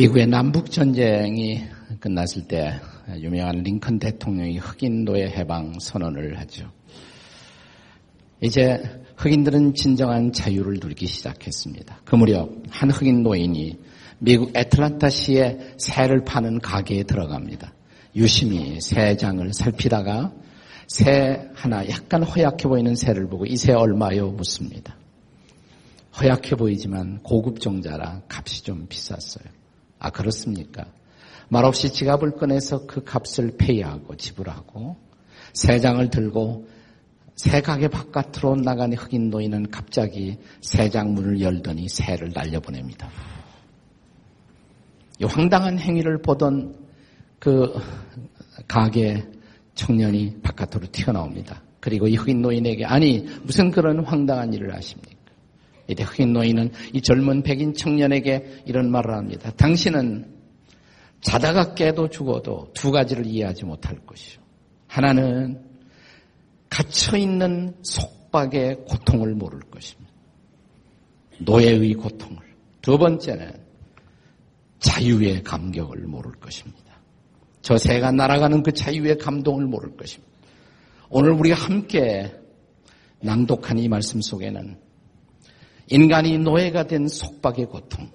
미국의 남북 전쟁이 끝났을 때 유명한 링컨 대통령이 흑인 노예 해방 선언을 하죠. 이제 흑인들은 진정한 자유를 누리기 시작했습니다. 그 무렵 한 흑인 노인이 미국 애틀란타시에 새를 파는 가게에 들어갑니다. 유심히 새 장을 살피다가 새 하나 약간 허약해 보이는 새를 보고 이 새 얼마요 묻습니다. 허약해 보이지만 고급 종자라 값이 좀 비쌌어요. 아 그렇습니까? 말없이 지갑을 꺼내서 그 값을 페이하고 지불하고 새 장을 들고 새 가게 바깥으로 나간 흑인 노인은 갑자기 새 장 문을 열더니 새를 날려보냅니다. 이 황당한 행위를 보던 그 가게 청년이 바깥으로 튀어나옵니다. 그리고 이 흑인 노인에게 아니 무슨 그런 황당한 일을 하십니까? 이때 흑인 노인은 이 젊은 백인 청년에게 이런 말을 합니다. 당신은 자다가 깨도 죽어도 두 가지를 이해하지 못할 것이요. 하나는 갇혀있는 속박의 고통을 모를 것입니다. 노예의 고통을. 두 번째는 자유의 감격을 모를 것입니다. 저 새가 날아가는 그 자유의 감동을 모를 것입니다. 오늘 우리가 함께 낭독한 이 말씀 속에는 인간이 노예가 된 속박의 고통,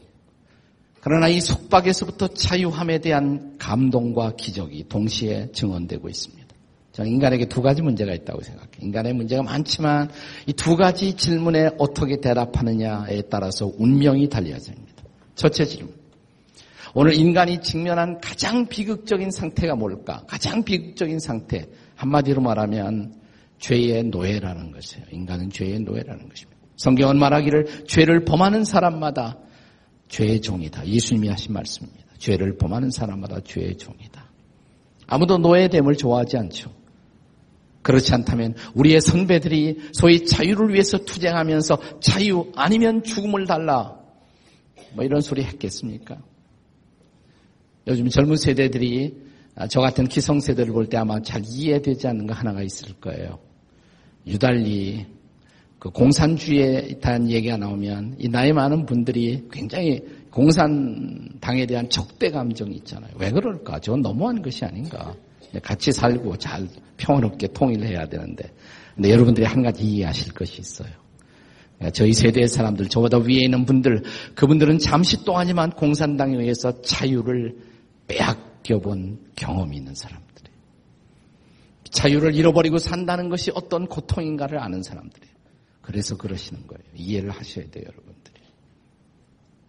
그러나 이 속박에서부터 자유함에 대한 감동과 기적이 동시에 증언되고 있습니다. 저는 인간에게 두 가지 문제가 있다고 생각해요. 인간의 문제가 많지만 이 두 가지 질문에 어떻게 대답하느냐에 따라서 운명이 달려집니다. 첫째 질문. 오늘 인간이 직면한 가장 비극적인 상태가 뭘까? 가장 비극적인 상태. 한마디로 말하면 죄의 노예라는 것이에요. 인간은 죄의 노예라는 것입니다. 성경은 말하기를 죄를 범하는 사람마다 죄의 종이다. 예수님이 하신 말씀입니다. 죄를 범하는 사람마다 죄의 종이다. 아무도 노예됨을 좋아하지 않죠. 그렇지 않다면 우리의 선배들이 소위 자유를 위해서 투쟁하면서 자유 아니면 죽음을 달라 뭐 이런 소리 했겠습니까? 요즘 젊은 세대들이 아, 저 같은 기성세대를 볼 때 아마 잘 이해되지 않는 거 하나가 있을 거예요. 유달리 그 공산주의에 대한 얘기가 나오면 이 나이 많은 분들이 굉장히 공산당에 대한 적대 감정이 있잖아요. 왜 그럴까? 저건 너무한 것이 아닌가. 같이 살고 잘 평화롭게 통일해야 되는데. 근데 여러분들이 한 가지 이해하실 것이 있어요. 저희 세대의 사람들, 저보다 위에 있는 분들, 그분들은 잠시 동안이지만 공산당에 의해서 자유를 빼앗겨본 경험이 있는 사람들이에요. 자유를 잃어버리고 산다는 것이 어떤 고통인가를 아는 사람들이에요. 그래서 그러시는 거예요. 이해를 하셔야 돼요, 여러분들이.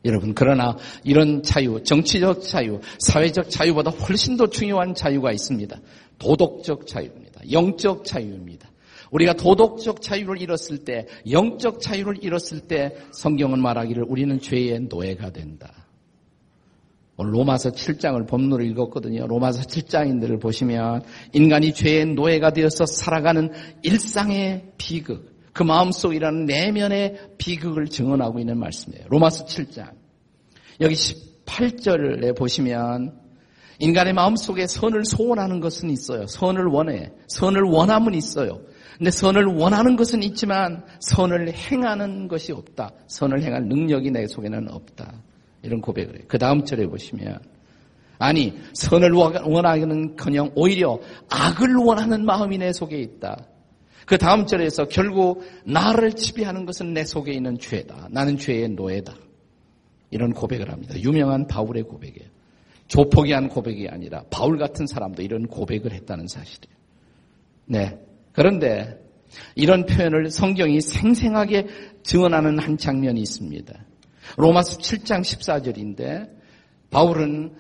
여러분, 그러나 이런 자유, 정치적 자유, 사회적 자유보다 훨씬 더 중요한 자유가 있습니다. 도덕적 자유입니다. 영적 자유입니다. 우리가 도덕적 자유를 잃었을 때, 영적 자유를 잃었을 때 성경은 말하기를 우리는 죄의 노예가 된다. 로마서 7장을 법문으로 읽었거든요. 로마서 7장인들을 보시면 인간이 죄의 노예가 되어서 살아가는 일상의 비극, 그 마음속이라는 내면의 비극을 증언하고 있는 말씀이에요. 로마서 7장. 여기 18절에 보시면 인간의 마음속에 선을 소원하는 것은 있어요. 선을 원해. 선을 원함은 있어요. 근데 선을 원하는 것은 있지만 선을 행하는 것이 없다. 선을 행할 능력이 내 속에는 없다. 이런 고백을 해요. 그 다음 절에 보시면 아니 선을 원하기는 그냥 오히려 악을 원하는 마음이 내 속에 있다. 그 다음 절에서 결국 나를 지배하는 것은 내 속에 있는 죄다. 나는 죄의 노예다. 이런 고백을 합니다. 유명한 바울의 고백이에요. 조폭이 한 고백이 아니라 바울 같은 사람도 이런 고백을 했다는 사실이에요. 네. 그런데 이런 표현을 성경이 생생하게 증언하는 한 장면이 있습니다. 로마서 7장 14절인데 바울은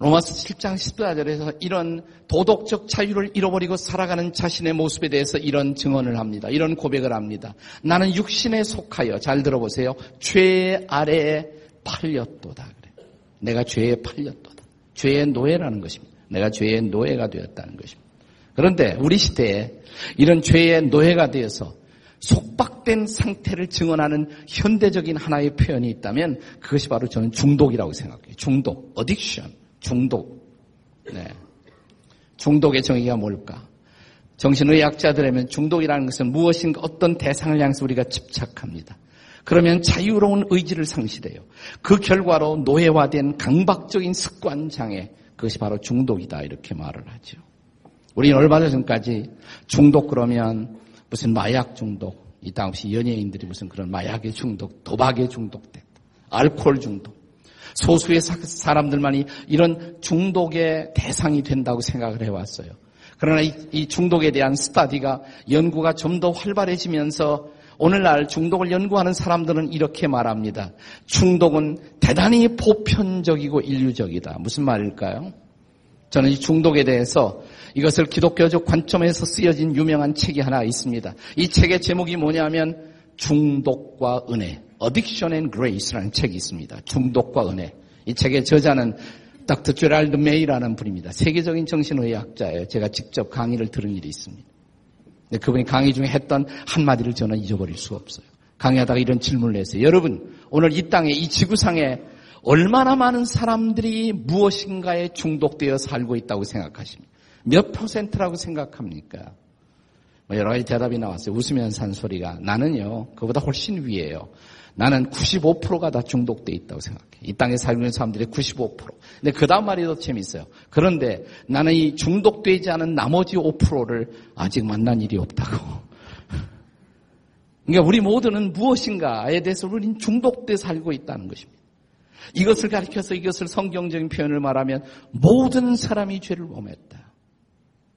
로마서 7장 14절에서 이런 도덕적 자유를 잃어버리고 살아가는 자신의 모습에 대해서 이런 증언을 합니다. 이런 고백을 합니다. 나는 육신에 속하여 잘 들어보세요. 죄 아래에 팔렸도다 그래. 내가 죄에 팔렸도다. 죄의 노예라는 것입니다. 내가 죄의 노예가 되었다는 것입니다. 그런데 우리 시대에 이런 죄의 노예가 되어서 속박된 상태를 증언하는 현대적인 하나의 표현이 있다면 그것이 바로 저는 중독이라고 생각해요. 중독, 어딕션, 중독. 네. 중독의 정의가 뭘까? 정신의학자들에면 중독이라는 것은 무엇인가 어떤 대상을 향해서 우리가 집착합니다. 그러면 자유로운 의지를 상실해요. 그 결과로 노예화된 강박적인 습관 장애, 그것이 바로 중독이다 이렇게 말을 하죠. 우리는 얼마 전까지 중독 그러면 무슨 마약 중독, 이따 없이 연예인들이 무슨 그런 마약의 중독, 도박의 중독됐다. 알코올 중독. 소수의 사람들만이 이런 중독의 대상이 된다고 생각을 해왔어요. 그러나 이, 중독에 대한 스타디가 연구가 좀 더 활발해지면서 오늘날 중독을 연구하는 사람들은 이렇게 말합니다. 중독은 대단히 보편적이고 인류적이다. 무슨 말일까요? 저는 이 중독에 대해서 이것을 기독교적 관점에서 쓰여진 유명한 책이 하나 있습니다. 이 책의 제목이 뭐냐면 중독과 은혜, Addiction and Grace라는 책이 있습니다. 중독과 은혜. 이 책의 저자는 닥터 제랄드 메이라는 분입니다. 세계적인 정신의학자예요. 제가 직접 강의를 들은 일이 있습니다. 근데 그분이 강의 중에 했던 한마디를 저는 잊어버릴 수가 없어요. 강의하다가 이런 질문을 했어요. 여러분, 오늘 이 땅에, 이 지구상에 얼마나 많은 사람들이 무엇인가에 중독되어 살고 있다고 생각하십니까? 몇 퍼센트라고 생각합니까? 뭐 여러 가지 대답이 나왔어요. 웃으면서 산 소리가. 나는요, 그보다 훨씬 위에요. 나는 95%가 다 중독돼 있다고 생각해. 이 땅에 살고 있는 사람들의 95%. 근데 그 다음 말이 더 재밌어요. 그런데 나는 이 중독되지 않은 나머지 5%를 아직 만난 일이 없다고. 그러니까 우리 모두는 무엇인가에 대해서 우리는 중독돼 살고 있다는 것입니다. 이것을 가리켜서 이것을 성경적인 표현을 말하면 모든 사람이 죄를 범했다.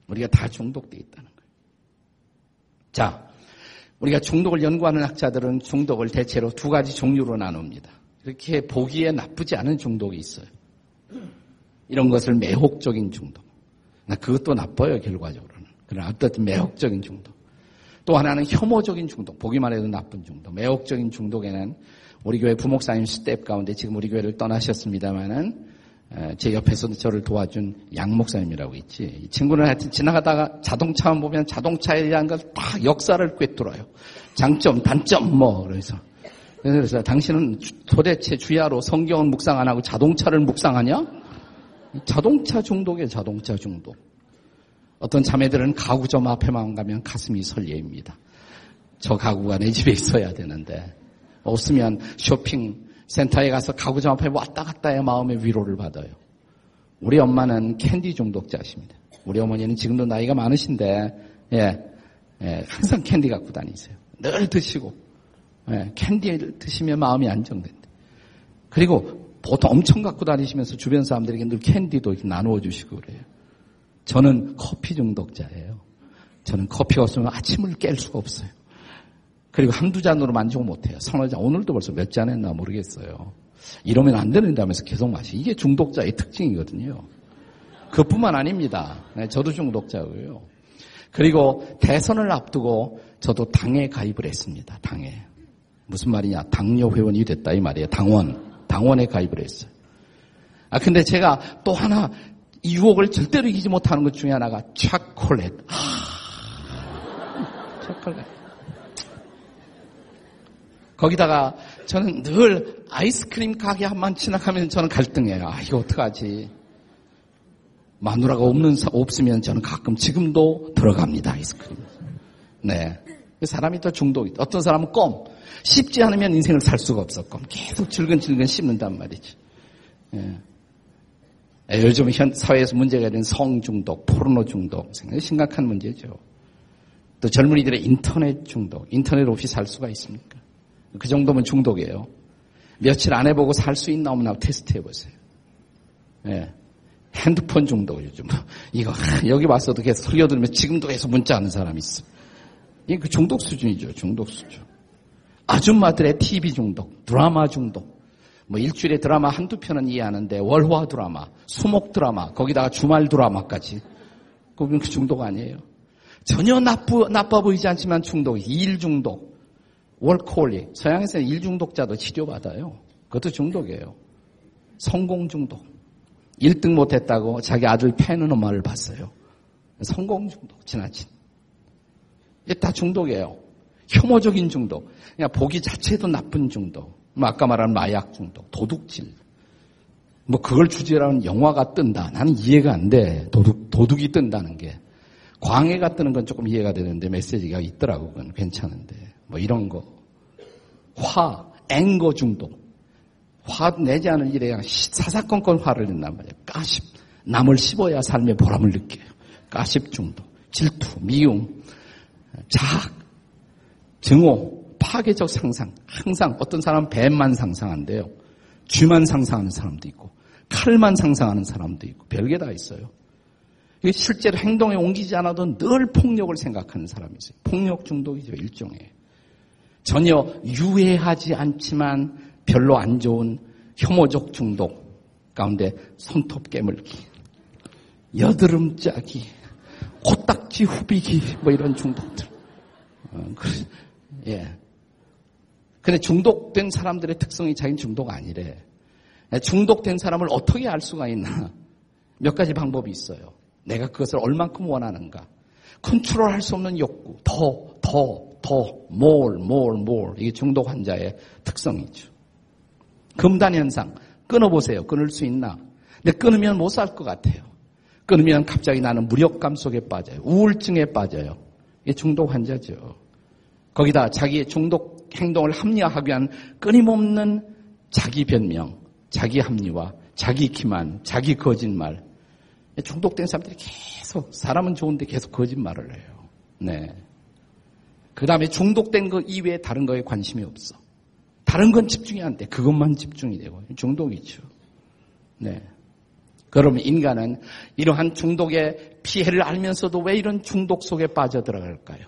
우리가 다 중독돼 있다는 거예요. 자, 우리가 중독을 연구하는 학자들은 중독을 대체로 두 가지 종류로 나눕니다. 이렇게 보기에 나쁘지 않은 중독이 있어요. 이런 것을 매혹적인 중독. 그것도 나빠요, 결과적으로는. 그러나 어떻든 매혹적인 중독. 또 하나는 혐오적인 중독. 보기만 해도 나쁜 중독. 매혹적인 중독에는 우리 교회 부목사님 스태프 가운데 지금 우리 교회를 떠나셨습니다만은 제 옆에서도 저를 도와준 양 목사님이라고 있지. 이 친구는 하여튼 지나가다가 자동차만 보면 자동차에 대한 걸 다 역사를 꿰뚫어요. 장점, 단점 뭐 그래서 그래서 당신은 도대체 주야로 성경을 묵상 안 하고 자동차를 묵상하냐? 자동차 중독이에요. 자동차 중독. 어떤 자매들은 가구점 앞에만 가면 가슴이 설레입니다. 저 가구가 내 집에 있어야 되는데 없으면 쇼핑 센터에 가서 가구점 앞에 왔다 갔다 해야 마음의 위로를 받아요. 우리 엄마는 캔디 중독자십니다. 우리 어머니는 지금도 나이가 많으신데, 예, 예, 항상 캔디 갖고 다니세요. 늘 드시고, 예, 캔디를 드시면 마음이 안정된다. 그리고 보통 엄청 갖고 다니시면서 주변 사람들에게 늘 캔디도 나누어 주시고 그래요. 저는 커피 중독자예요. 저는 커피 없으면 아침을 깰 수가 없어요. 그리고 한두 잔으로 만족 못해요. 서너 잔. 오늘도 벌써 몇 잔 했나 모르겠어요. 이러면 안 되는다면서 계속 마시. 이게 중독자의 특징이거든요. 그뿐만 아닙니다. 네, 저도 중독자고요. 그리고 대선을 앞두고 저도 당에 가입을 했습니다. 당에. 무슨 말이냐. 당뇨 회원이 됐다 이 말이에요. 당원. 당원에 가입을 했어요. 아 근데 제가 또 하나 이 유혹을 절대로 이기지 못하는 것 중에 하나가 초콜릿. 아, 초콜릿. 거기다가 저는 늘 아이스크림 가게 한번 지나가면 저는 갈등해요. 아, 이거 어떡하지. 마누라가 없는, 없으면 저는 가끔 지금도 들어갑니다, 아이스크림. 네. 사람이 또 중독이. 어떤 사람은 껌. 씹지 않으면 인생을 살 수가 없어, 껌. 계속 질근질근 씹는단 말이지. 예. 예 요즘 현 사회에서 문제가 된 성중독, 포르노 중독, 심각한 문제죠. 또 젊은이들의 인터넷 중독, 인터넷 없이 살 수가 있습니까? 그 정도면 중독이에요. 며칠 안 해보고 살 수 있나 없나 테스트 해보세요. 예. 핸드폰 중독 요즘. 이거 여기 왔어도 계속 소리가 들으면 지금도 계속 문자 하는 사람이 있어. 이게 그 중독 수준이죠. 중독 수준. 아줌마들의 TV 중독, 드라마 중독. 뭐 일주일에 드라마 한두 편은 이해하는데 월화 드라마, 수목 드라마, 거기다가 주말 드라마까지. 그건 그 중독 아니에요. 전혀 나쁘, 나빠 보이지 않지만 중독, 일 중독. 월코홀릭. 서양에서는 일 중독자도 치료받아요. 그것도 중독이에요. 성공 중독. 1등 못했다고 자기 아들 패는 엄마를 봤어요. 성공 중독, 지나친. 이게 다 중독이에요. 혐오적인 중독. 그냥 보기 자체도 나쁜 중독. 뭐 아까 말한 마약 중독, 도둑질. 뭐 그걸 주제로 하는 영화가 뜬다. 나는 이해가 안 돼. 도둑, 도둑이 뜬다는 게. 광해가 뜨는 건 조금 이해가 되는데 메시지가 있더라고. 그건 괜찮은데. 뭐 이런 거. 화, 앵거 중독. 화 내지 않은 일에 그냥 사사건건 화를 낸단 말이에요. 가십. 남을 씹어야 삶의 보람을 느껴요. 가십 중독, 질투, 미움, 자학, 증오, 파괴적 상상. 항상 어떤 사람은 뱀만 상상한대요. 쥐만 상상하는 사람도 있고, 칼만 상상하는 사람도 있고, 별게 다 있어요. 실제로 행동에 옮기지 않아도 늘 폭력을 생각하는 사람이 있어요. 폭력 중독이죠, 일종의. 전혀 유해하지 않지만 별로 안 좋은 혐오적 중독 가운데 손톱 깨물기, 여드름 짜기, 코딱지 후비기, 뭐 이런 중독들. 어, 예. 근데 중독된 사람들의 특성이 자기는 중독 아니래. 중독된 사람을 어떻게 알 수가 있나? 몇 가지 방법이 있어요. 내가 그것을 얼만큼 원하는가. 컨트롤 할 수 없는 욕구. 더, 더, 더, more, more, more. 이게 중독 환자의 특성이죠. 금단 현상. 끊어보세요. 끊을 수 있나? 근데 끊으면 못 살 것 같아요. 끊으면 갑자기 나는 무력감 속에 빠져요. 우울증에 빠져요. 이게 중독 환자죠. 거기다 자기의 중독 행동을 합리화하기 위한 끊임없는 자기 변명, 자기 합리화, 자기 기만, 자기 거짓말. 중독된 사람들이 계속 사람은 좋은데 계속 거짓말을 해요. 네. 그 다음에 중독된 것 이외에 다른 거에 관심이 없어. 다른 건 집중이 안 돼. 그것만 집중이 되고. 중독이죠. 네. 그러면 인간은 이러한 중독의 피해를 알면서도 왜 이런 중독 속에 빠져들어갈까요?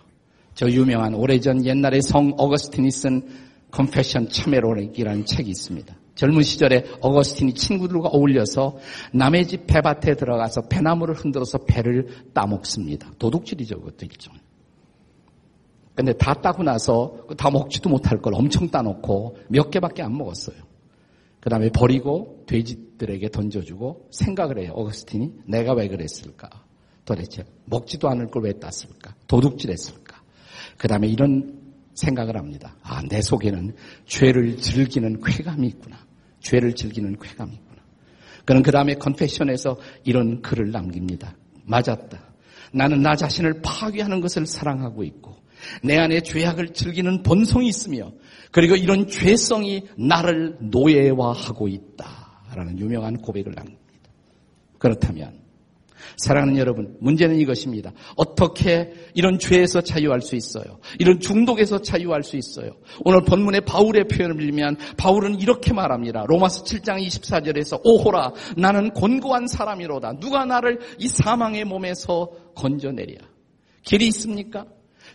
저 유명한 오래전 옛날에 성 어거스틴이 쓴 컨페션 참회론이라는 책이 있습니다. 젊은 시절에 어거스틴이 친구들과 어울려서 남의 집 배밭에 들어가서 배나무를 흔들어서 배를 따먹습니다. 도둑질이죠, 그것도 일종. 근데 다 따고 나서 다 먹지도 못할 걸 엄청 따놓고 몇 개밖에 안 먹었어요. 그 다음에 버리고 돼지들에게 던져주고 생각을 해요. 어거스틴이 내가 왜 그랬을까? 도대체 먹지도 않을 걸 왜 땄을까? 도둑질했을까? 그 다음에 이런 생각을 합니다. 아, 내 속에는 죄를 즐기는 쾌감이 있구나. 죄를 즐기는 쾌감이 있구나. 그는 그 다음에 컨페션에서 이런 글을 남깁니다. 맞았다. 나는 나 자신을 파괴하는 것을 사랑하고 있고 내 안에 죄악을 즐기는 본성이 있으며 그리고 이런 죄성이 나를 노예화하고 있다라는 유명한 고백을 남깁니다. 그렇다면 사랑하는 여러분, 문제는 이것입니다. 어떻게 이런 죄에서 자유할 수 있어요? 이런 중독에서 자유할 수 있어요? 오늘 본문의 바울의 표현을 빌면 바울은 이렇게 말합니다. 로마서 7장 24절에서 오호라 나는 곤고한 사람이로다. 누가 나를 이 사망의 몸에서 건져내랴. 길이 있습니까?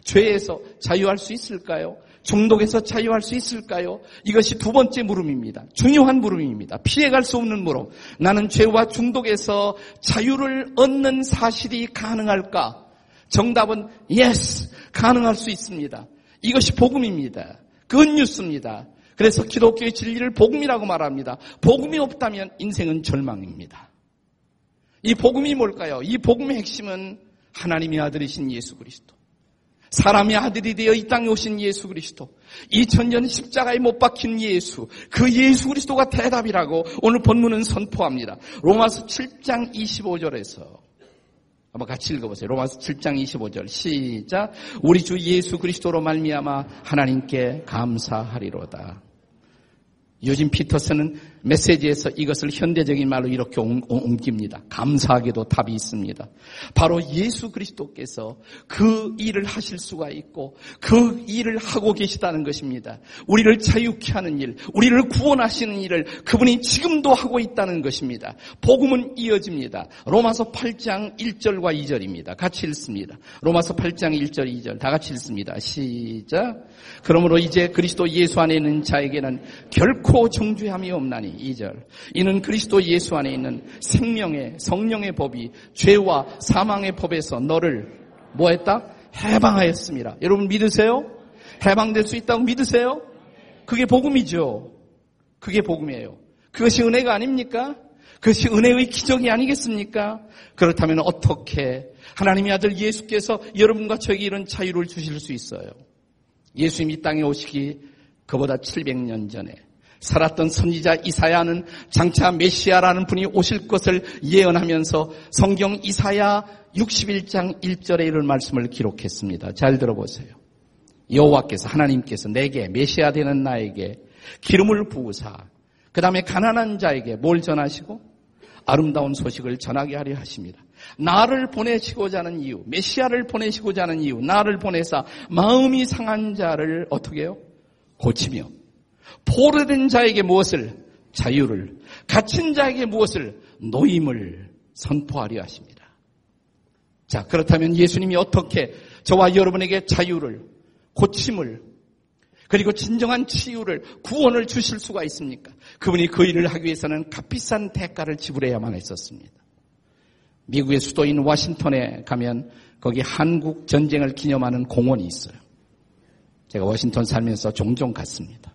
죄에서 자유할 수 있을까요? 중독에서 자유할 수 있을까요? 이것이 두 번째 물음입니다. 중요한 물음입니다. 피해갈 수 없는 물음. 나는 죄와 중독에서 자유를 얻는 사실이 가능할까? 정답은 yes, 가능할 수 있습니다. 이것이 복음입니다. 굿뉴스입니다. 그래서 기독교의 진리를 복음이라고 말합니다. 복음이 없다면 인생은 절망입니다. 이 복음이 뭘까요? 이 복음의 핵심은 하나님의 아들이신 예수 그리스도. 사람의 아들이 되어 이 땅에 오신 예수 그리스도. 2000년 십자가에 못 박힌 예수. 그 예수 그리스도가 대답이라고 오늘 본문은 선포합니다. 로마서 7장 25절에서 한번 같이 읽어보세요. 로마서 7장 25절 시작. 우리 주 예수 그리스도로 말미암아 하나님께 감사하리로다. 요즘 피터슨은 메시지에서 이것을 현대적인 말로 이렇게 옮깁니다. 감사하게도 답이 있습니다. 바로 예수 그리스도께서 그 일을 하실 수가 있고 그 일을 하고 계시다는 것입니다. 우리를 자유케 하는 일, 우리를 구원하시는 일을 그분이 지금도 하고 있다는 것입니다. 복음은 이어집니다. 로마서 8장 1절과 2절입니다. 같이 읽습니다. 로마서 8장 1절 2절 다 같이 읽습니다. 시작. 그러므로 이제 그리스도 예수 안에 있는 자에게는 결코 정죄함이 없나니 2절. 이는 그리스도 예수 안에 있는 생명의 성령의 법이 죄와 사망의 법에서 너를 뭐 했다? 해방하였습니다. 여러분 믿으세요? 해방될 수 있다고 믿으세요? 그게 복음이죠. 그게 복음이에요. 그것이 은혜가 아닙니까? 그것이 은혜의 기적이 아니겠습니까? 그렇다면 어떻게 하나님의 아들 예수께서 여러분과 저에게 이런 자유를 주실 수 있어요? 예수님이 이 땅에 오시기 그보다 700년 전에 살았던 선지자 이사야는 장차 메시아라는 분이 오실 것을 예언하면서 성경 이사야 61장 1절에 이런 말씀을 기록했습니다. 잘 들어보세요. 여호와께서 하나님께서 내게 메시아 되는 나에게 기름을 부으사 그 다음에 가난한 자에게 뭘 전하시고 아름다운 소식을 전하게 하려 하십니다. 나를 보내시고자 하는 이유, 메시아를 보내시고자 하는 이유, 나를 보내사 마음이 상한 자를 어떻게 해요? 고치며 포로된 자에게 무엇을 자유를 갇힌 자에게 무엇을 노임을 선포하려 하십니다. 자, 그렇다면 예수님이 어떻게 저와 여러분에게 자유를 고침을 그리고 진정한 치유를 구원을 주실 수가 있습니까? 그분이 그 일을 하기 위해서는 값비싼 대가를 지불해야만 했었습니다. 미국의 수도인 워싱턴에 가면 거기 한국 전쟁을 기념하는 공원이 있어요. 제가 워싱턴 살면서 종종 갔습니다.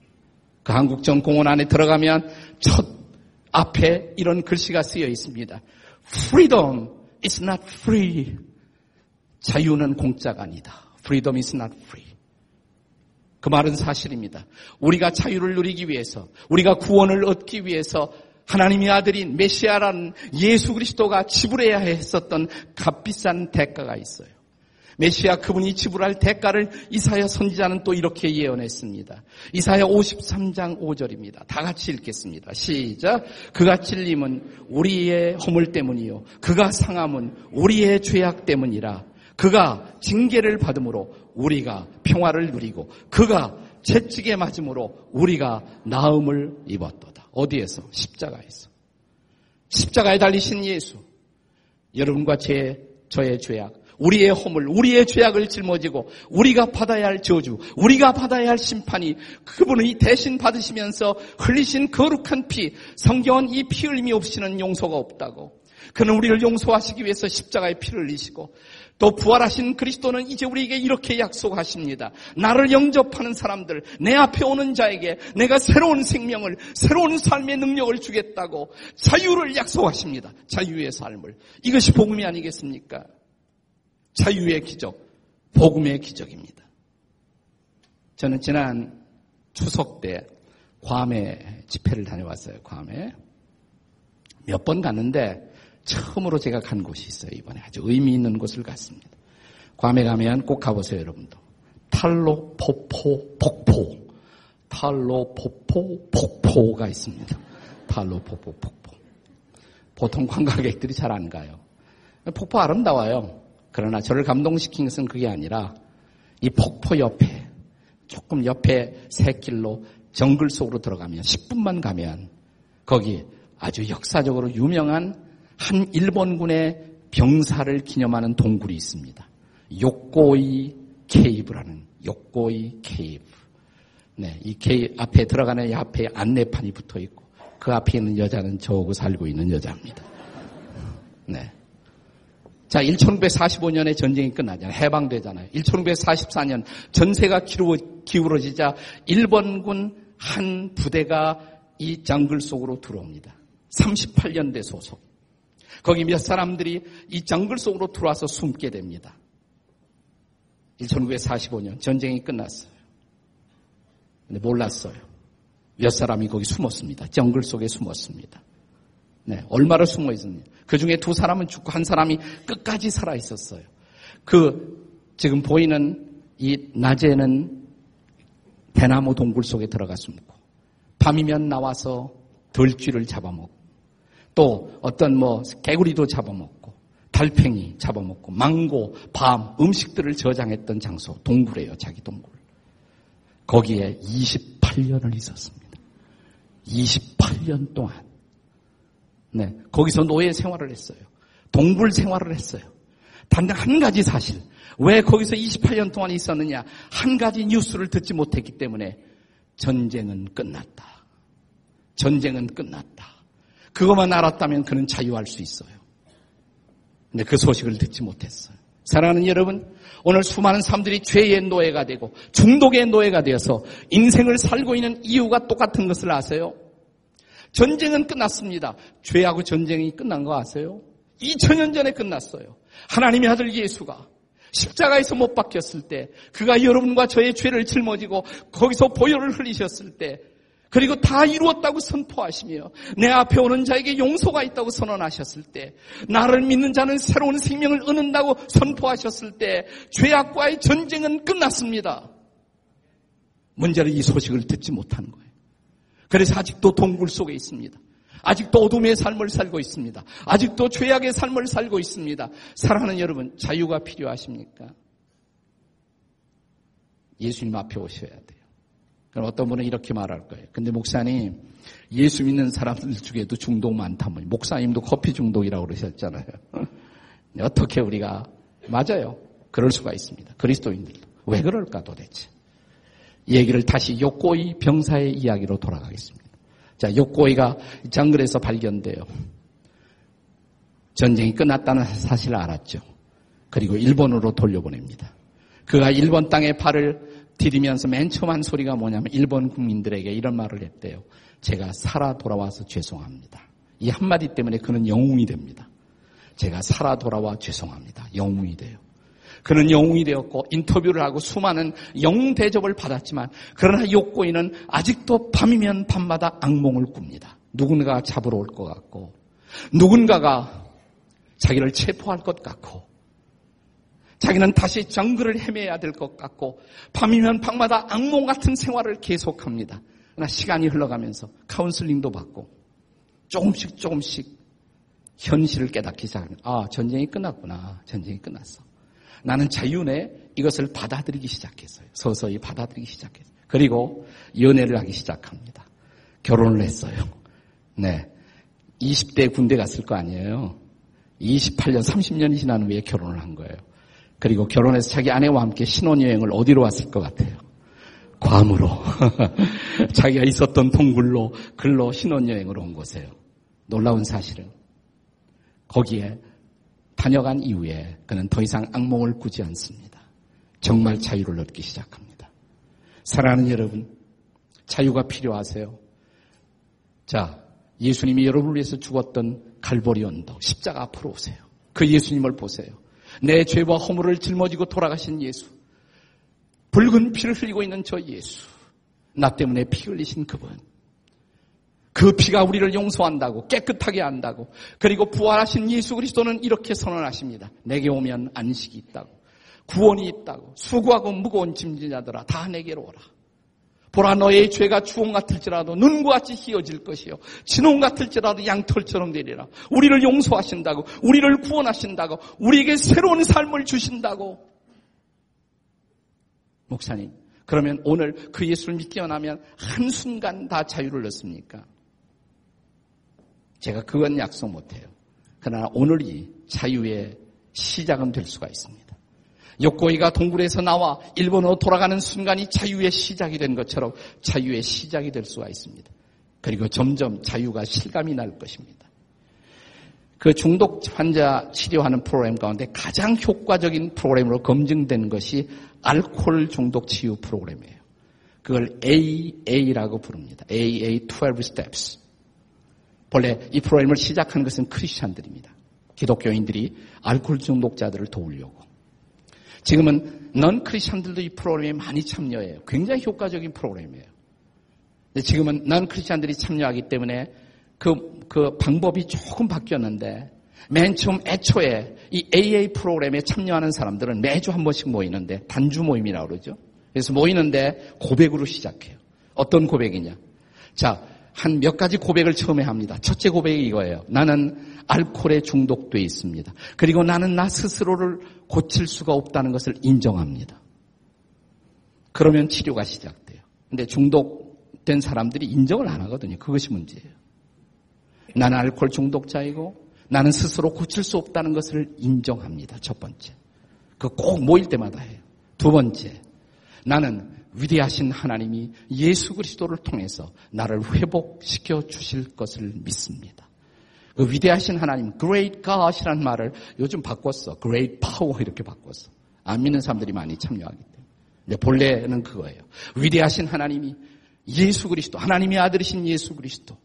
그 한국전 공원 안에 들어가면 첫 앞에 이런 글씨가 쓰여 있습니다. Freedom is not free. 자유는 공짜가 아니다. Freedom is not free. 그 말은 사실입니다. 우리가 자유를 누리기 위해서, 우리가 구원을 얻기 위해서 하나님의 아들인 메시아라는 예수 그리스도가 지불해야 했었던 값비싼 대가가 있어요. 메시아 그분이 지불할 대가를 이사야 선지자는 또 이렇게 예언했습니다. 이사야 53장 5절입니다. 다 같이 읽겠습니다. 시작. 그가 찔림은 우리의 허물 때문이요. 그가 상함은 우리의 죄악 때문이라. 그가 징계를 받음으로 우리가 평화를 누리고 그가 채찍에 맞음으로 우리가 나음을 입었도다. 어디에서? 십자가에서. 십자가에 달리신 예수. 여러분과 제, 저의 죄악, 우리의 허물, 우리의 죄악을 짊어지고 우리가 받아야 할 저주, 우리가 받아야 할 심판이 그분이 대신 받으시면서 흘리신 거룩한 피, 성경은 이 피 흘림이 없이는 용서가 없다고. 그는 우리를 용서하시기 위해서 십자가에 피를 흘리시고 또 부활하신 그리스도는 이제 우리에게 이렇게 약속하십니다. 나를 영접하는 사람들, 내 앞에 오는 자에게 내가 새로운 생명을, 새로운 삶의 능력을 주겠다고 자유를 약속하십니다. 자유의 삶을. 이것이 복음이 아니겠습니까? 자유의 기적, 복음의 기적입니다. 저는 지난 추석 때 괌에 집회를 다녀왔어요. 괌에. 몇 번 갔는데 처음으로 제가 간 곳이 있어요. 이번에 아주 의미 있는 곳을 갔습니다. 괌에 가면 꼭 가보세요, 여러분도. 탈로 포포 폭포. 탈로 포포 폭포가 있습니다. 탈로 포포 폭포. 보통 관광객들이 잘 안 가요. 폭포 아름다워요. 그러나 저를 감동시킨 것은 그게 아니라 이 폭포 옆에 조금 옆에 새길로 정글 속으로 들어가면 10분만 가면 거기 아주 역사적으로 유명한 한 일본군의 병사를 기념하는 동굴이 있습니다. 욕고이 케이브라는 욕고이 케이브. 네, 이 케이 앞에 들어가는 이 앞에 안내판이 붙어 있고 그 앞에 있는 여자는 저하고 살고 있는 여자입니다. 네. 자, 1945년에 전쟁이 끝나잖아요. 해방되잖아요. 1944년 전세가 기울어지자 일본군 한 부대가 이 정글 속으로 들어옵니다. 38년대 소속. 거기 몇 사람들이 이 정글 속으로 들어와서 숨게 됩니다. 1945년 전쟁이 끝났어요. 근데 몰랐어요. 몇 사람이 거기 숨었습니다. 정글 속에 숨었습니다. 네, 얼마를 숨어 있었냐. 그 중에 두 사람은 죽고 한 사람이 끝까지 살아 있었어요. 그 지금 보이는 이 낮에는 대나무 동굴 속에 들어가 숨고 밤이면 나와서 들쥐를 잡아먹고 또 어떤 뭐 개구리도 잡아먹고 달팽이 잡아먹고 망고, 밤, 음식들을 저장했던 장소 동굴이에요. 자기 동굴. 거기에 28년을 있었습니다. 28년 동안. 네, 거기서 노예 생활을 했어요. 동굴 생활을 했어요. 단한 가지 사실. 왜 거기서 28년 동안 있었느냐? 한 가지 뉴스를 듣지 못했기 때문에 전쟁은 끝났다. 전쟁은 끝났다. 그것만 알았다면 그는 자유할 수 있어요. 근데 그 소식을 듣지 못했어요. 사랑하는 여러분, 오늘 수많은 사람들이 죄의 노예가 되고 중독의 노예가 되어서 인생을 살고 있는 이유가 똑같은 것을 아세요? 전쟁은 끝났습니다. 죄하고 전쟁이 끝난 거 아세요? 2000년 전에 끝났어요. 하나님의 아들 예수가 십자가에서 못 박혔을 때, 그가 여러분과 저의 죄를 짊어지고 거기서 보혈을 흘리셨을 때, 그리고 다 이루었다고 선포하시며 내 앞에 오는 자에게 용서가 있다고 선언하셨을 때 나를 믿는 자는 새로운 생명을 얻는다고 선포하셨을 때 죄악과의 전쟁은 끝났습니다. 문제는 이 소식을 듣지 못하는 거예요. 그래서 아직도 동굴 속에 있습니다. 아직도 어둠의 삶을 살고 있습니다. 아직도 죄악의 삶을 살고 있습니다. 사랑하는 여러분, 자유가 필요하십니까? 예수님 앞에 오셔야 돼요. 그럼 어떤 분은 이렇게 말할 거예요. 근데 목사님, 예수 믿는 사람들 중에도 중독 많다면, 목사님도 커피 중독이라고 그러셨잖아요. 어떻게 우리가, 맞아요. 그럴 수가 있습니다. 그리스도인들도. 왜 그럴까 도대체? 얘기를 다시 욕고이 병사의 이야기로 돌아가겠습니다. 자, 욕고이가 정글에서 발견돼요. 전쟁이 끝났다는 사실을 알았죠. 그리고 일본으로 돌려보냅니다. 그가 일본 땅에 발을 디디면서 맨 처음 한 소리가 뭐냐면 일본 국민들에게 이런 말을 했대요. 제가 살아 돌아와서 죄송합니다. 이 한마디 때문에 그는 영웅이 됩니다. 제가 살아 돌아와 죄송합니다. 영웅이 돼요. 그는 영웅이 되었고 인터뷰를 하고 수많은 영웅 대접을 받았지만 그러나 욕고인은 아직도 밤이면 밤마다 악몽을 꿉니다. 누군가가 잡으러 올 것 같고 누군가가 자기를 체포할 것 같고 자기는 다시 정글을 헤매야 될 것 같고 밤이면 밤마다 악몽 같은 생활을 계속합니다. 그러나 시간이 흘러가면서 카운슬링도 받고 조금씩 조금씩 현실을 깨닫기 시작합니다. 아, 전쟁이 끝났구나. 전쟁이 끝났어. 나는 자유내 이것을 받아들이기 시작했어요. 서서히 받아들이기 시작했어요. 그리고 연애를 하기 시작합니다. 결혼을 했어요. 네. 20대 군대 갔을 거 아니에요. 28년, 30년이 지난 후에 결혼을 한 거예요. 그리고 결혼해서 자기 아내와 함께 신혼여행을 어디로 왔을 것 같아요? 괌으로. 자기가 있었던 동굴로, 글로 신혼여행을 온 곳이에요. 놀라운 사실은 거기에 다녀간 이후에 그는 더 이상 악몽을 꾸지 않습니다. 정말 자유를 얻기 시작합니다. 사랑하는 여러분, 자유가 필요하세요? 자, 예수님이 여러분을 위해서 죽었던 갈보리 언덕, 십자가 앞으로 오세요. 그 예수님을 보세요. 내 죄와 허물을 짊어지고 돌아가신 예수. 붉은 피를 흘리고 있는 저 예수. 나 때문에 피 흘리신 그분. 그 피가 우리를 용서한다고 깨끗하게 한다고 그리고 부활하신 예수 그리스도는 이렇게 선언하십니다. 내게 오면 안식이 있다고 구원이 있다고 수고하고 무거운 짐진 자들아 다 내게로 오라. 보라 너의 죄가 주홍 같을지라도 눈과 같이 희어질 것이요 진홍 같을지라도 양털처럼 되리라. 우리를 용서하신다고 우리를 구원하신다고 우리에게 새로운 삶을 주신다고 목사님 그러면 오늘 그 예수를 믿기만 하면 한순간 다 자유를 얻습니까? 제가 그건 약속 못해요. 그러나 오늘이 자유의 시작은 될 수가 있습니다. 욕고이가 동굴에서 나와 일본으로 돌아가는 순간이 자유의 시작이 된 것처럼 자유의 시작이 될 수가 있습니다. 그리고 점점 자유가 실감이 날 것입니다. 그 중독 환자 치료하는 프로그램 가운데 가장 효과적인 프로그램으로 검증된 것이 알코올 중독 치유 프로그램이에요. 그걸 AA라고 부릅니다. AA 12 Steps. 원래 이 프로그램을 시작한 것은 크리스찬들입니다. 기독교인들이 알코올 중독자들을 도우려고. 지금은 넌 크리스찬들도 이 프로그램에 많이 참여해요. 굉장히 효과적인 프로그램이에요. 지금은 넌 크리스찬들이 참여하기 때문에 그, 그 방법이 조금 바뀌었는데 맨 처음 애초에 이 AA 프로그램에 참여하는 사람들은 매주 한 번씩 모이는데 단주 모임이라고 그러죠. 그래서 모이는데 고백으로 시작해요. 어떤 고백이냐. 자, 한 몇 가지 고백을 처음에 합니다. 첫째 고백이 이거예요. 나는 알코올에 중독돼 있습니다. 그리고 나는 나 스스로를 고칠 수가 없다는 것을 인정합니다. 그러면 치료가 시작돼요. 근데 중독된 사람들이 인정을 안 하거든요. 그것이 문제예요. 나는 알코올 중독자이고 나는 스스로 고칠 수 없다는 것을 인정합니다. 첫 번째. 그 꼭 모일 때마다 해요. 두 번째. 나는 위대하신 하나님이 예수 그리스도를 통해서 나를 회복시켜 주실 것을 믿습니다. 그 위대하신 하나님, Great God이라는 말을 요즘 바꿨어. Great Power 이렇게 바꿨어. 안 믿는 사람들이 많이 참여하기 때문에. 본래는 그거예요. 위대하신 하나님이 예수 그리스도, 하나님의 아들이신 예수 그리스도,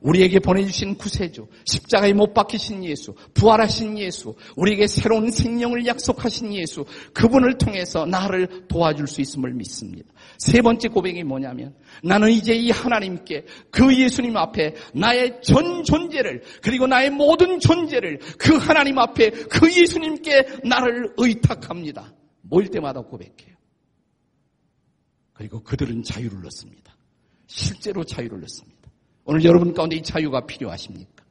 우리에게 보내주신 구세주, 십자가에 못 박히신 예수, 부활하신 예수, 우리에게 새로운 생명을 약속하신 예수, 그분을 통해서 나를 도와줄 수 있음을 믿습니다. 세 번째 고백이 뭐냐면, 나는 이제 이 하나님께, 그 예수님 앞에 나의 전 존재를, 그리고 나의 모든 존재를 그 하나님 앞에 그 예수님께 나를 의탁합니다. 모일 때마다 고백해요. 그리고 그들은 자유를 얻습니다. 실제로 자유를 얻습니다. 오늘 여러분 가운데 이 자유가 필요하십니까?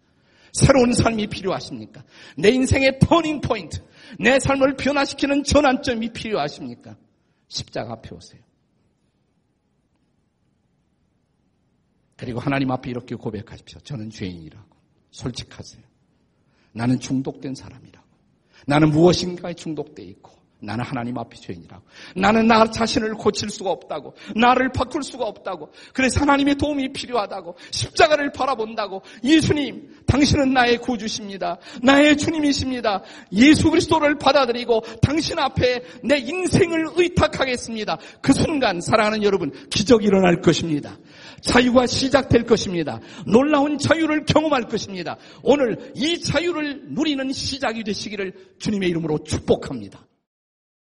새로운 삶이 필요하십니까? 내 인생의 터닝 포인트, 내 삶을 변화시키는 전환점이 필요하십니까? 십자가 앞에 오세요. 그리고 하나님 앞에 이렇게 고백하십시오. 저는 죄인이라고. 솔직하세요. 나는 중독된 사람이라고. 나는 무엇인가에 중독돼 있고 나는 하나님 앞에 죄인이라고. 나는 나 자신을 고칠 수가 없다고. 나를 바꿀 수가 없다고. 그래서 하나님의 도움이 필요하다고. 십자가를 바라본다고. 예수님, 당신은 나의 구주십니다. 나의 주님이십니다. 예수 그리스도를 받아들이고 당신 앞에 내 인생을 의탁하겠습니다. 그 순간 사랑하는 여러분, 기적이 일어날 것입니다. 자유가 시작될 것입니다. 놀라운 자유를 경험할 것입니다. 오늘 이 자유를 누리는 시작이 되시기를 주님의 이름으로 축복합니다.